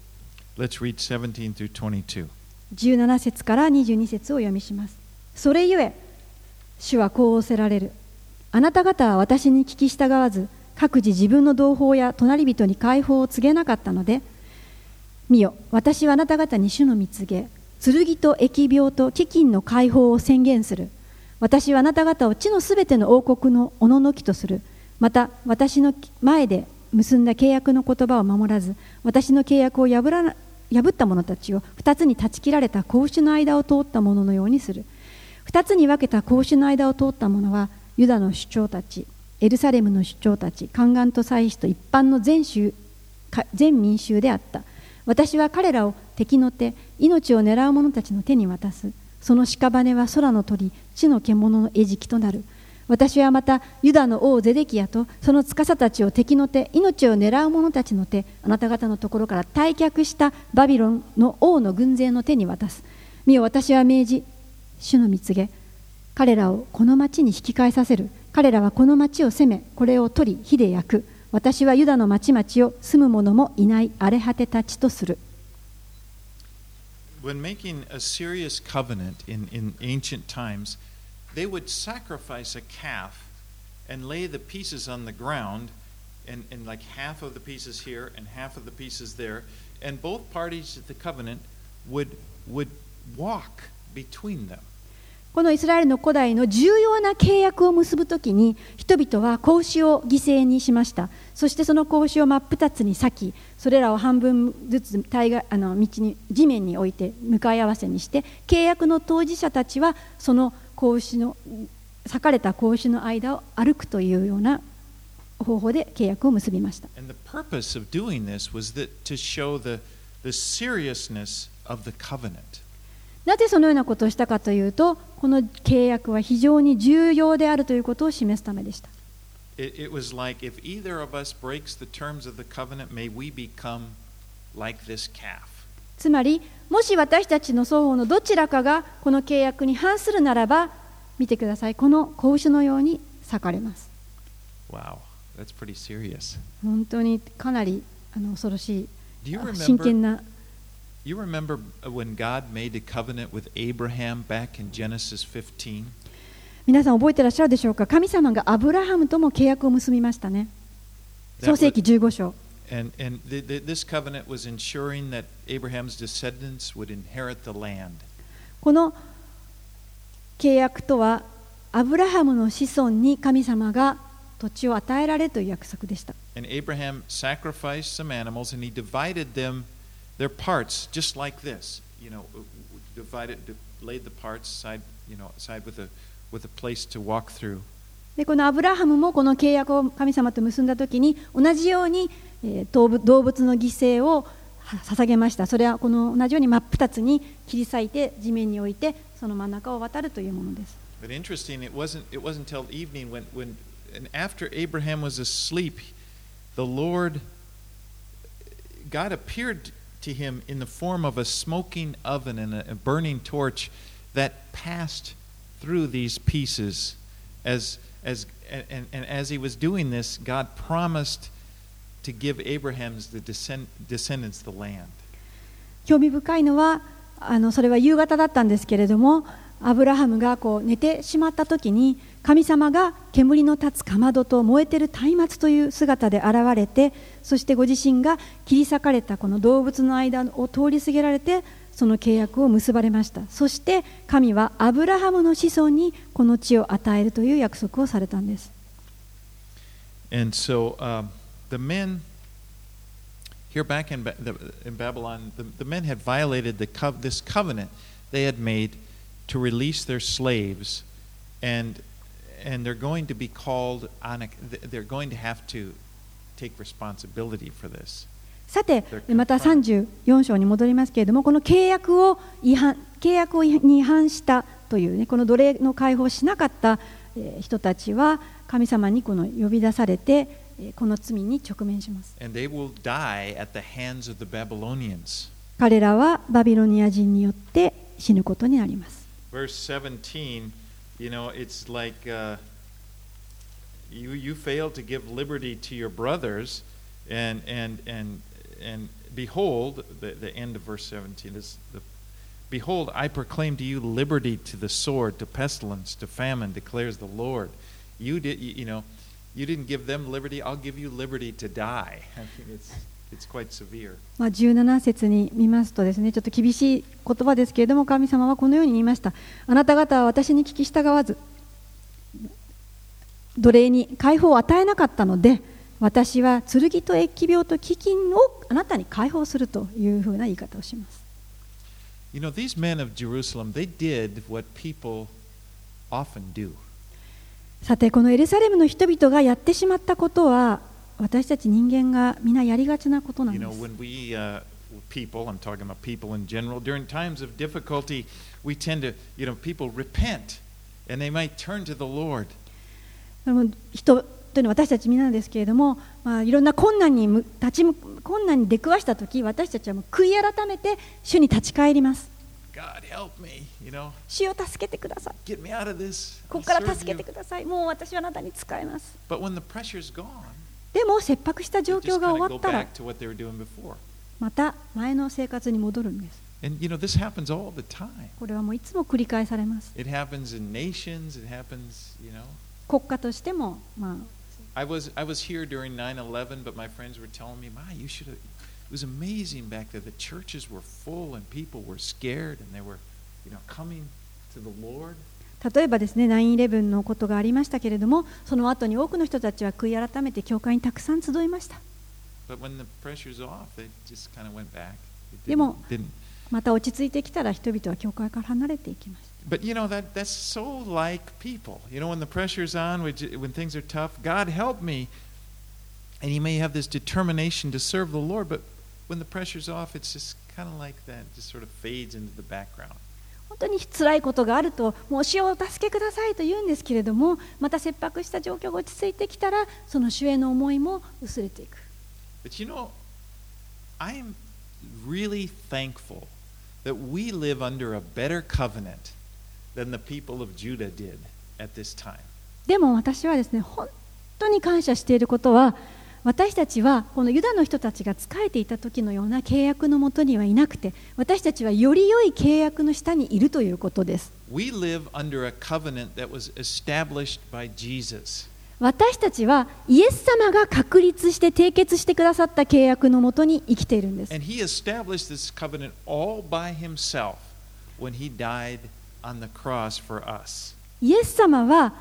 Let's read 17 through 22. 17節から22節を読みします。それゆえ、主はこう仰せられる。あなた方は私に聞き従わず、各自自分の同胞や隣人に解放を告げなかったので、見よ、私はあなた方に主の蜜げ、剣と疫病と飢饉の解放を宣言する。私はあなた方を地のすべての王国のおののきとする。また、私の前で結んだ契約の言葉を守らず、私の契約を破ら破った者たちを二つに断ち切られた格子の間を通った者のようにする。二つに分けた格子の間を通った者は、ユダの首長たち、エルサレムの首長たち、宦官と祭司と一般の全州全民衆であった。私は彼らを敵の手、命を狙う者たちの手に渡す。その屍は空の鳥、地の獣の餌食となる。私はまたユダの王ゼデキヤとその司たちを敵の手、命を狙う者たちの手、あなた方のところから退却したバビロンの王の軍勢の手に渡す。見よ、私は命じ、主の蜜げ、彼らをこの町に引き返させる。彼らはこの町を攻め、これを取り、火で焼く。私はユダの町々を住む者もいない荒れ果てた地とする。When making a serious covenant in, in ancient times, they would sacrifice a calf and lay the pieces on the ground, and, and like half of the pieces here and half of the pieces there, and both parties of the covenant would, would walk between them. このイスラエルの古代の重要な契約を結ぶときに人々は子牛を犠牲にしましたそしてその子牛を真っ二つに裂きそれらを半分ずつ対があの道に地面に置いて向かい合わせにして契約の当事者たちはその子子牛の裂かれた子牛の間を歩くというような方法で契約を結びました。なぜそのようなことをしたかというと、この契約は非常に重要であるということを示すためでした。つまりもし私たちの双方のどちらかがこの契約に反するならば見てくださいこの子牛のように裂かれます Wow, that's pretty serious. 本当にかなりあの恐ろしいあ真 remember? 剣な You remember when God made a covenant with Abraham back in Genesis 15? 皆さん覚えてらっしゃるでしょうか？神様がアブラハムとも契約を結びましたね創世紀15章 and and th- th- this covenant was ensuring that Abraham's descendants would inherit the land. この契約とはアブラハムの子孫に神様が土地を与えられるという約束でした And Abraham sacrificed some animals and he divided them, their parts, just like this. You know, divided, laid the parts side, you know, side with a, with a place to walk through. でこのアブラハムもこの契約を神様と結んだ時に同じように、えー動物動物の犠牲をは捧げましたそれはこの同じように真っ二つに切り裂いて地面に置いてその真ん中を渡るというものです But interesting, it wasn't it wasn't till evening when when and after Abraham was asleep, the Lord God appeared to him in the form of a smoking oven and a, a burning torch that passed through these pieces as as and, and as he was doing this, God promised to give Abraham's the descend, descendants the land. 興味深いのはあのそれは夕方だったんですけれどもアブラハムがこう寝てしまった時に神様が煙の立つかまどと燃えてる松明という姿で現れてそしてご自身が切り裂かれたこの動物の間を通り過ぎられてその契約を結ばれましたそして神はアブラハムの子孫にこの地を与えるという約束をされたんです And so um, the men here back in, ba- the, in Babylon, the, the men had violated the co- this covenant they had made to release their slaves, and and they're going to be called on. A, they're going to have to take responsibility for this. さてまた34章に戻りますけれどもこの契約を違反契約をに違反したというねこの奴隷の解放をしなかった、人たちは神様にこの呼び出されて、えーこの罪に直面します。 And they will die at the hands of the Babylonians. 彼らはバビロニア人によって死ぬことになります。 Verse 17, you know, it's like uh, you, you failed to give liberty to your brothers, and, and, and, and behold, the, the end of verse 17 is the Behold, I proclaim to you liberty to the sword, to pestilence, to famine, declares the Lord. You did, you, you know, You didn't give them liberty. I'll give you liberty to die. I mean, it's it's quite severe. まあ、17節に見ますとですねちょっと厳しい言葉ですけれども神様はこのように言いましたあなた方は私に聞き従わず奴隷に解放を与えなかったので私は剣と疫病と飢饉をあなたに解放するというふうな言い方をします You know, these men of Jerusalem, they did what people often do. さてこのエルサレムの人々がやってしまったことは私たち人間がみんなやりがちなことなんです。People, I'm talking まあ、まあ、まあ、まあ、まあ、まあ、まあ、まあ、まあ、まあ、まあ、まあ、まあ、まあ、まあ、まあ、まあ、まあ、まあ、ま、まあ、God, help me, you know, 主を助けてください get me out of this. ここから助けて.くださいもう私はあなたに使えます But when the pressure's gone, でも切迫した状況が終わったら.また前の生活に戻るんです And, you know, this happens all the time. これはもういつも繰り返されます It happens in nations, it happens, you know. 国家としても、まあ、I was I was here during 9/11, but my friends were telling me, "My, you should have." It was amazing back there. The churches were full and people were scared and they were, you know, coming to the Lord. 例えばですね9-11のことがありましたけれどもその後に多くの人たちは悔い改めて教会にたくさん集いましたでも.ままた落ち着いてきたら人々は教会から離れていきました But you know that that's so like people. You know, when the pressure's on, when things are tough, God help me. And you may have this determination to serve the Lord, but when the pressure's off, it's just kind of like that, just sort of fades into the background. 本当に辛いことがあると、もう主をお助けくださいと言うんですけれども、また切迫した状況が落ち着いてきたら、その主への思いも薄れていく。But you know, I am really thankful that we live under a better covenant than the people of Judah did at this time. でも私はですね、本当に感謝していることは、私たちはこのユダの人たちが仕えていた時のような契約のもとにはいなくて私たちはより良い契約の下にいるということです。私たちはイエス様が確立して締結してくださった契約のもとに生きているんです。イエス様は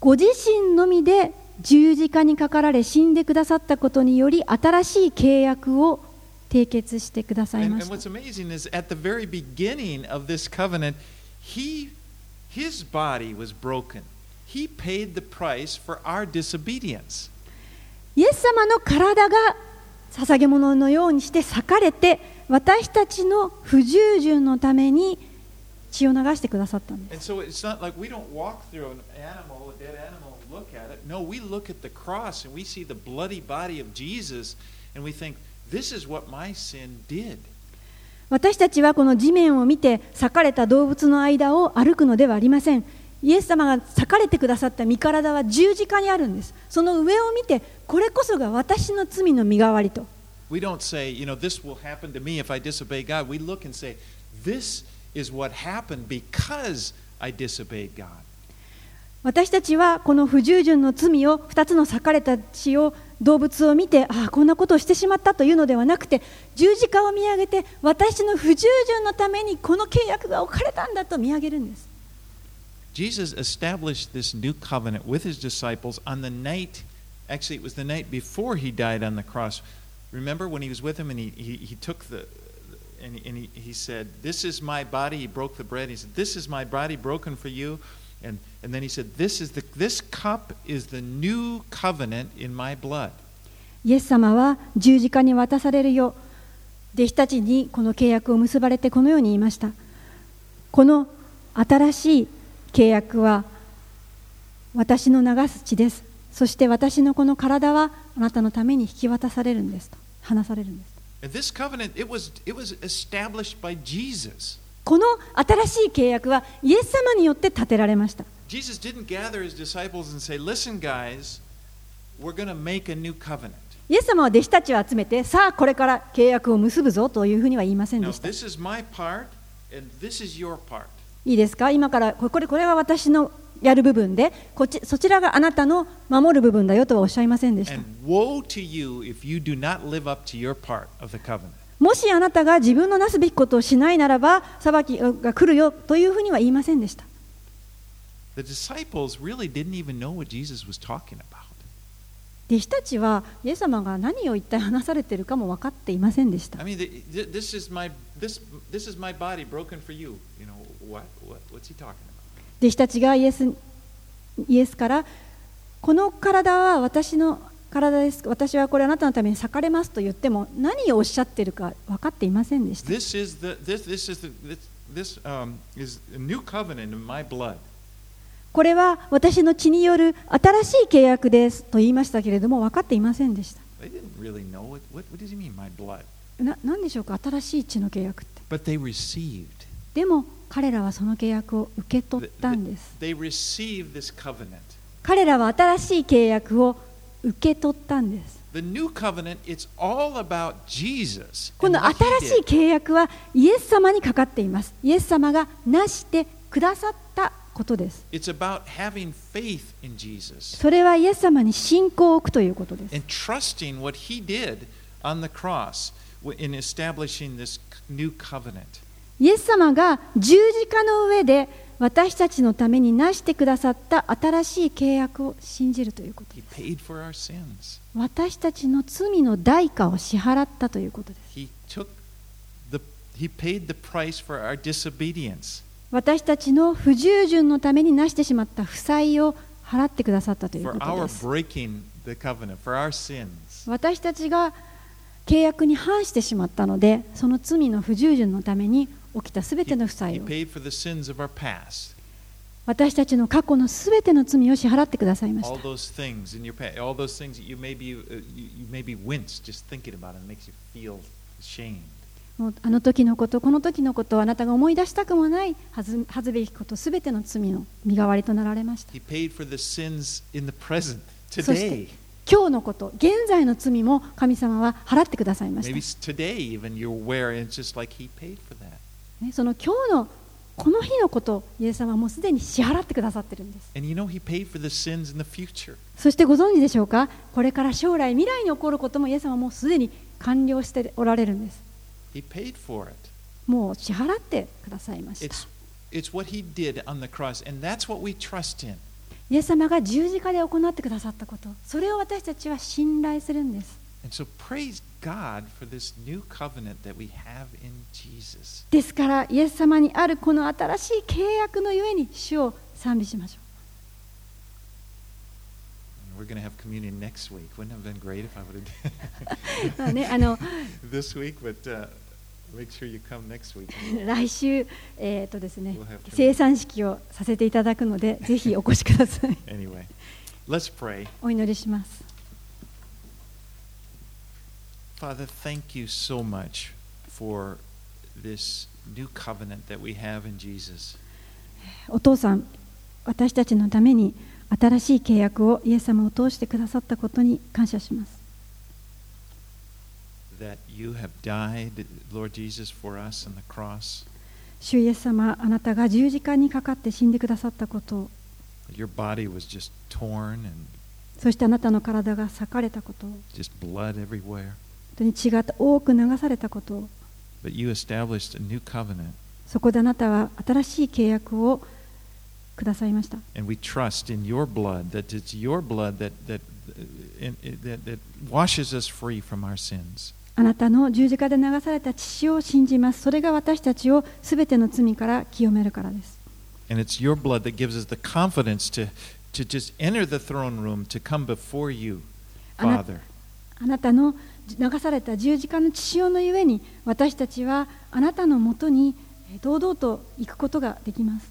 ご自身のみで十字架にかかられ死んでくださったことにより新しい契約を締結してくださいました。イエス様の体が捧げ物のようにして裂かれて私たちの不従順のために血を流してくださったんです。No, we look at the cross and we see the bloody body of Jesus and we think, this is what my sin did. 私たちはこの地面を見て裂かれた動物の間を歩くのではありませんイエス様が裂かれてくださった身体は十字架にあるんですその上を見てこれこそが私の罪の身代わりと We don't say, you know, this will happen to me if I disobey God. We look and say, this is what happened because I disobeyed God. 私たちはこの不従順の罪を2つの裂かれた血を動物を見てああこんなことをしてしまったというのではなくて十字架を見上げて私の不従順のためにこの契約が置かれたんだと見上げるんです Jesus established this new covenant with his disciples on the night, actually, it was the night before he died on the cross. Remember when he was with them and he, he, he took the, and, he, and he, he said, This is my body. He broke the bread. He said, This is my body broken for you. イエス様は十字架に渡されるよ。弟子たちにこの契約を結ばれてこのように言いました。この新しい契約は私の流す血です。そして私のこの体はあなたのために引き渡されるんですと。話されるんです。この新しい契約はイエス様によって建てられました。イエス様は弟子たちを集めて、さあこれから契約を結ぶぞというふうには言いませんでした。いいですか？今からこれ,これは私のやる部分でこっち、そちらがあなたの守る部分だよとはおっしゃいませんでした。もしあなたが自分のなすべきことをしないならば、裁きが来るよというふうには言いませんでした。弟子たちは、イエス様が何を一体話されているかも分かっていませんでした。弟子たちがイエス,イエスから、この体は私の体です私はこれあなたのために裂かれますと言っても何をおっしゃってるか分かっていませんでした。これは私の血による新しい契約ですと言いましたけれども分かっていませんでした。何でしょうか？新しい血の契約って。でも彼らはその契約を受け取ったんです。彼らは新しい契約を受け取ったんです。受け取ったんです。この新しい契約はイエス様にかかっています。イエス様がなしてくださったことです。それはイエス様に信仰を置くということです。イエス様が十字架の上で私たちのためになしてくださった新しい契約を信じるということ He paid for our sins. 私たちの罪の代価を支払ったということです.私たちの不従順のためになしてしまった負債を払ってくださったという for こと our です.私たちが契約に反してしまったのでその罪の不従順のために起きたすべての負債を私たちの過去のすべての罪を支払ってくださいました。あの時のこと、この時のこと、あなたが思い出したくもないはず,べきこと、すべての罪の身代わりとなられました。今日のこと、現在の罪も神様は払ってくださいました。ね、その今日のこの日のことをイエス様はもうすでに支払ってくださってるんです you know. そしてご存知でしょうか？これから将来未来に起こることもイエス様はもうすでに完了しておられるんです.もう支払ってくださいました It's it's. イエス様が十字架で行ってくださったことそれを私たちは信頼するんです And so praise God for this new covenant that we have in Jesus. ですからイエス様にあるこの新しい契約のゆえに主を賛美しましょ And we're going to have communion next week. Wouldn't it have been great if I would have うまあ、ね、あの this week? But uh, make sure you come next week. 来週、えーとですね生産式をさせていただくのでぜひお越しください Anyway, let's pray. お祈りします Father, thank you so much for this new covenant that we have in Jesus. お父さん私たちのために新しい契約をイエス様を通してくださったことに感謝します That you have died, Lord Jesus, for us on the cross. 主イエス様あなたが十字架にかかって死んでくださったことを Your body was just torn and そしてあなたの体が裂かれたこと just blood everywhere. 当に血が多く流されたことをそこであなたは新しい契約をくださいました。あなたの十字架で流された血を信じます。それが私たちをすべての罪から清めるからです。To, to あ,なあなたの流された十字架の血潮のゆえに私たちはあなたのもとに堂々と行くことができます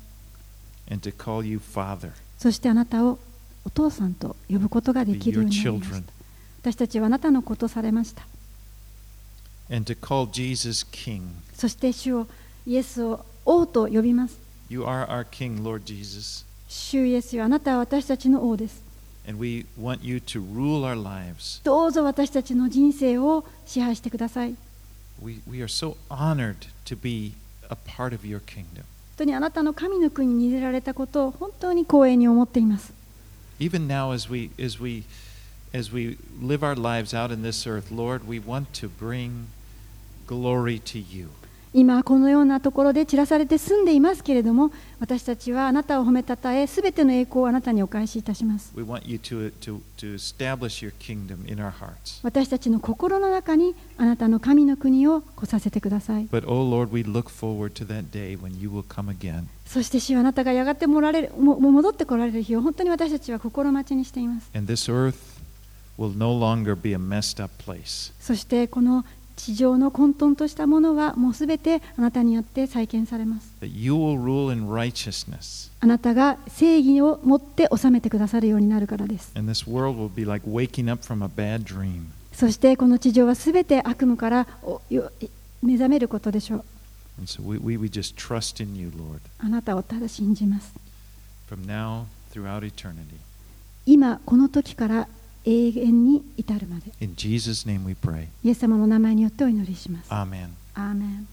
and to call you Father. そしてあなたをお父さんと呼ぶことができるようになりまし.た私たちはあなたのことされました And to call Jesus King. そして主をイエスを王と呼びます You are our King, Lord Jesus. 主イエスよあなたは私たちの王です And we want you to rule our lives. どうぞ私たちの人生を支配してください We, we are so honored to be a part of your kingdom. 本当にあなたの神の国に入れられたことを本当に光栄に思っています Even now, as we, as we, as we live our lives out in this earth, Lord, we want to bring glory to you. 今このようなところで散らされて住んでいますけれども私たちはあなたを褒めたたえすべての栄光をあなたにお返しいたします。私たちの心の中にあなたの神の国を来させてください。そして主はあなたがやがてもられるも戻ってこられる日を本当に私たちは心待ちにしています。そしてこの地上の混沌としたものはもうすべてあなたによって再建されます。あなたが正義を持って治めてくださるようになるからです。Like、そしてこの地上はすべて悪夢から目覚めることでしょう。So、we, we you, あなたをただ信じます。今この時から永遠に至るまで In Jesus' name we pray. イエス様の名前によってお祈りします Amen. アーメン